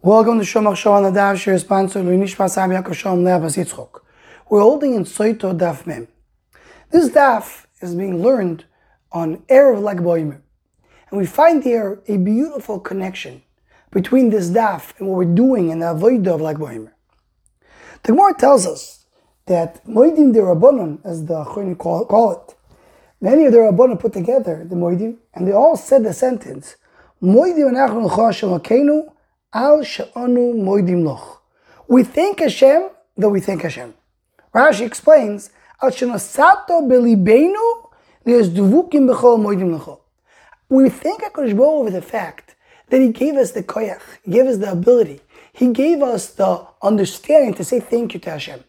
Welcome to Shomach Shon the Daf Shir sponsor Luinishmas Abi Yaakov Shalom Le'avas Yitzchok. We're holding in Soito Daf Mem. This Daf is being learned on Erev Lag Boimer. And we find here a beautiful connection between this Daf and what we're doing in the Avodah of Lag Boimer. The Gemara tells us that Moedim de as the Achronim call, call it, many of the Rabbanon put together the Moedim, and they all said the sentence, Moedim anachnu l'chashem akenu Al she'anu moidim loch. We thank Hashem that we thank Hashem. Rashi explains, Al shenosato belibeinu li'ezduvukim b'chol moidim loch. We thank HaKadosh Baruch over the fact that He gave us the koyach, He gave us the ability, He gave us the understanding to say thank you to Hashem.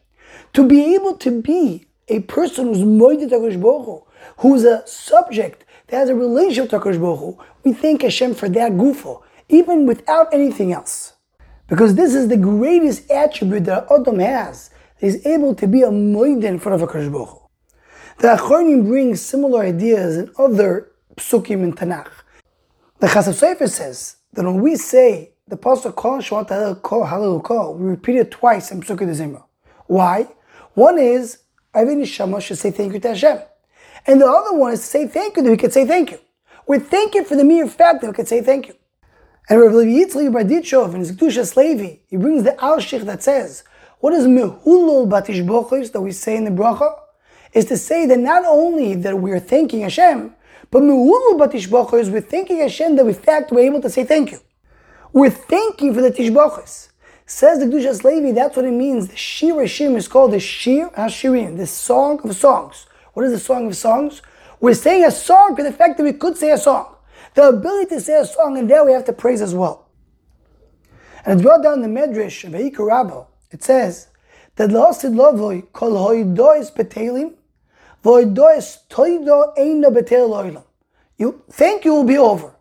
To be able to be a person who's moidim to HaKadosh Baruch who's a subject that has a relationship to HaKadosh Baruch we thank Hashem for that gufo even without anything else. Because this is the greatest attribute that Adam has. He's able to be a moed in front of a Baruch The Achronim brings similar ideas in other psukim in Tanakh. The Sofer says that when we say the pasuk Kol Shvat Halil Kol, we repeat it twice in Psukei Zimra. Why? One is Avin Neshama should say thank you to Hashem, and the other one is to say thank you that we could say thank you. We're thanking for the mere fact that we could say thank you. And Rav Levi Yitzli Braditchov in his Kedushas Levi, he brings the Al that says, what is mehulul batish bochis that we say in the bracha? Is to say that not only that we are thanking Hashem, but mehulul batish bochis, we're thanking Hashem that in fact we're able to say thank you. We're thanking for the tishbochis. Says the Kedushas Levi, that's what it means. The Shir Hashim is called the Shir Hashirim, the song of songs. What is the song of songs? We're saying a song for the fact that we could say a song the ability to say a song, and there we have to praise as well. And it's brought down the Medrash of Eika Rabba. It says that Lasid Lavoi kol hoidois betelim, voidois toido eino betel oilam. You thank you will be over,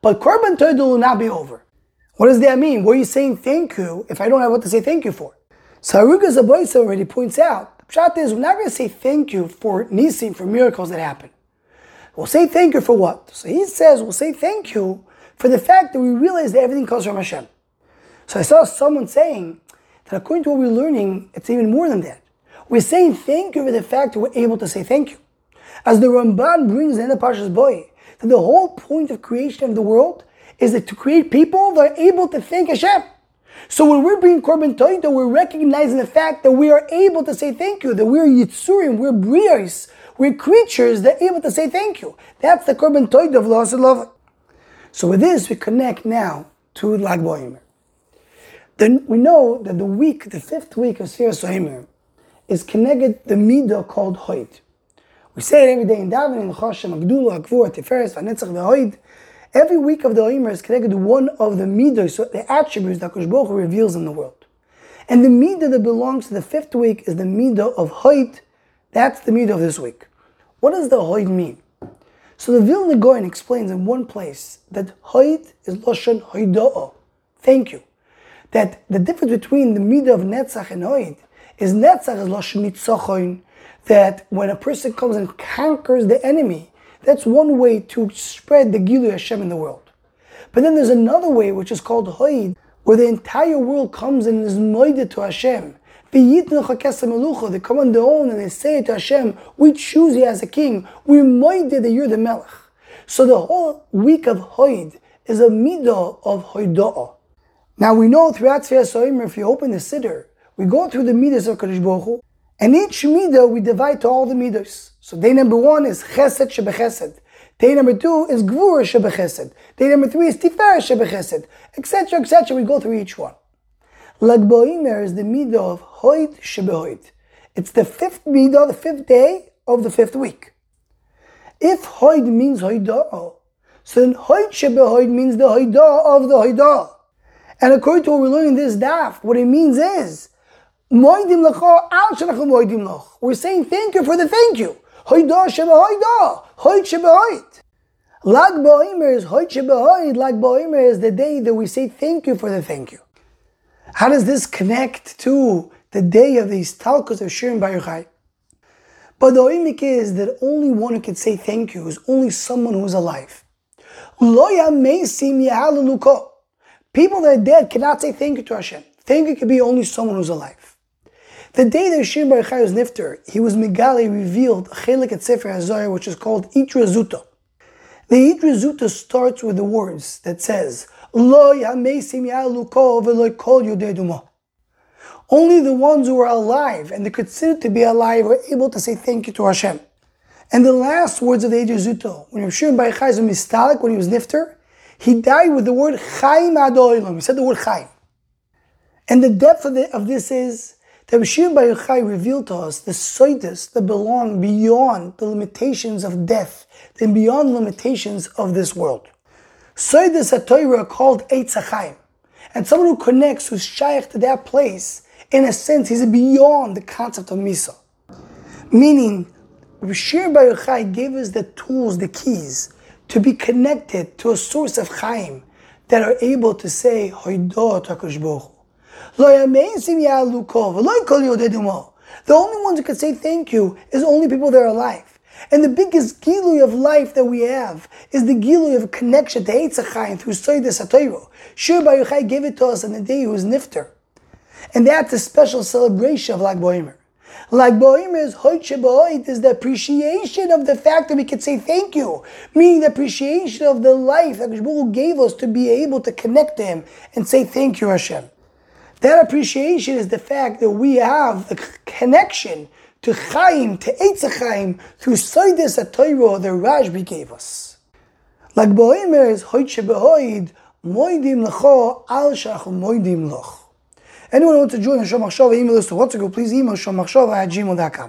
but korban toido will not be over. What does that mean? What are you saying thank you if I don't have what to say thank you for? So Aruga Zaboisa already points out, the pshat is we're not going to say thank you for nisim, for miracles that happen. We'll say thank you for what? So he says we'll say thank you for the fact that we realize that everything comes from Hashem. So I saw someone saying that according to what we're learning, it's even more than that. We're saying thank you for the fact that we're able to say thank you. As the Ramban brings in the Parshas Boy, that the whole point of creation of the world is that to create people that are able to thank Hashem. So when we're being Korban Toita, we're recognizing the fact that we are able to say thank you, that we're Yitzurim, we're Brios, we're creatures that are able to say thank you. That's the Korban Toid of loss and love. So with this, we connect now to Lag Boimer. Then we know that the week, the fifth week of Sfira Sohimer, is connected the midah called Hoid. We say it every day in Davening, Choshem, Agdula, Akvur, Tiferes, Vanetzach, Vehoid. Every week of the Oimer is connected to one of the midah, so the attributes that Kosh reveals in the world. And the midah that belongs to the fifth week is the midah of Hoid, that's the midah of this week. What does the hoid mean? So the Vilna Gaon explains in one place that hoid is loshen hoido'o. Thank you. That the difference between the midah of netzach and hoid is netzach is loshen nitzochoin. That when a person comes and conquers the enemy, that's one way to spread the Gilu Hashem in the world. But then there's another way which is called hoid, where the entire world comes and is moided to Hashem they come on their own and they say to Hashem, we choose you as a king. We moided that you're the melech. So the whole week of Hoid is a midah of Hoido'ah. Now we know throughout Tzviyah if you open the Siddur, we go through the midas of Kadosh Baruch Hu, and each midah we divide to all the midas. So day number one is Chesed Shebechesed. Day number two is Gvur Shebechesed. Day number three is Tifer Shebechesed, etc., etc. We go through each one. Lag Boimer is the midah of Hoid Shebehoid. It's the fifth midah, the fifth day of the fifth week. If Hoid means Hoidah, so then Hoid Shebehoid means the Hoidah of the Hoidah. And according to what we're learning this daf, what it means is Moidim Lacha Al Shanachim Moidim Lach. We're saying thank you for the thank you. Hoidah Shebehoidah. Hoid Shebehoid. Lag Boimer is Hoid Shebehoid. Lag Boimer is the day that we say thank you for the thank you. How does this connect to the day of these talkus of Shirin Bar But the oimik is that only one who can say thank you is only someone who is alive. People that are dead cannot say thank you to Hashem. Thank you could be only someone who's alive. The day that Shimon Bar Yochai was nifter, he was Migali revealed chelik at Sefer HaZohar, which is called Idra Zuta. The Idra Zuta starts with the words that says, Lo yamesim ya'luko v'lo kol yodei only the ones who are alive and they're considered to be alive are able to say thank you to Hashem. And the last words of the Eider Zuto, when Shimon Bar Yochai was mistalik, when he was nifter, he died with the word Chaim Adoilam. He said the word Chaim. And the depth of, the, of this is that Shimon Bar revealed to us the soitis that belong beyond the limitations of death and beyond limitations of this world. Soitis HaTorah are called Eitz HaChaim. And someone who connects, who's shaykh to that place, in a sense, he's beyond the concept of Misa. Meaning, Rishir Bar gave us the tools, the keys, to be connected to a source of Chaim that are able to say, The only ones who can say thank you is only people that are alive. And the biggest gilui of life that we have is the gilui of connection to Eitzachayim through Soides HaToiro. Shir Bar Yochai gave it to us on the day he was Nifter. And that's a special celebration of Lag Boimer. Lag Boimer is Hoit is the appreciation of the fact that we can say thank you, meaning the appreciation of the life that Baruch gave us to be able to connect to Him and say thank you, Hashem. That appreciation is the fact that we have the connection to Chaim, to Eitz Chaim, through Soides HaToiro the Rashbi gave us. Lag Boimer is Hoit Moidim Lecho Al Shach Moidim Loch. Anyone who wants to join the Shom Machshava email list to WhatsApp, please email shommachshava at gmail.com.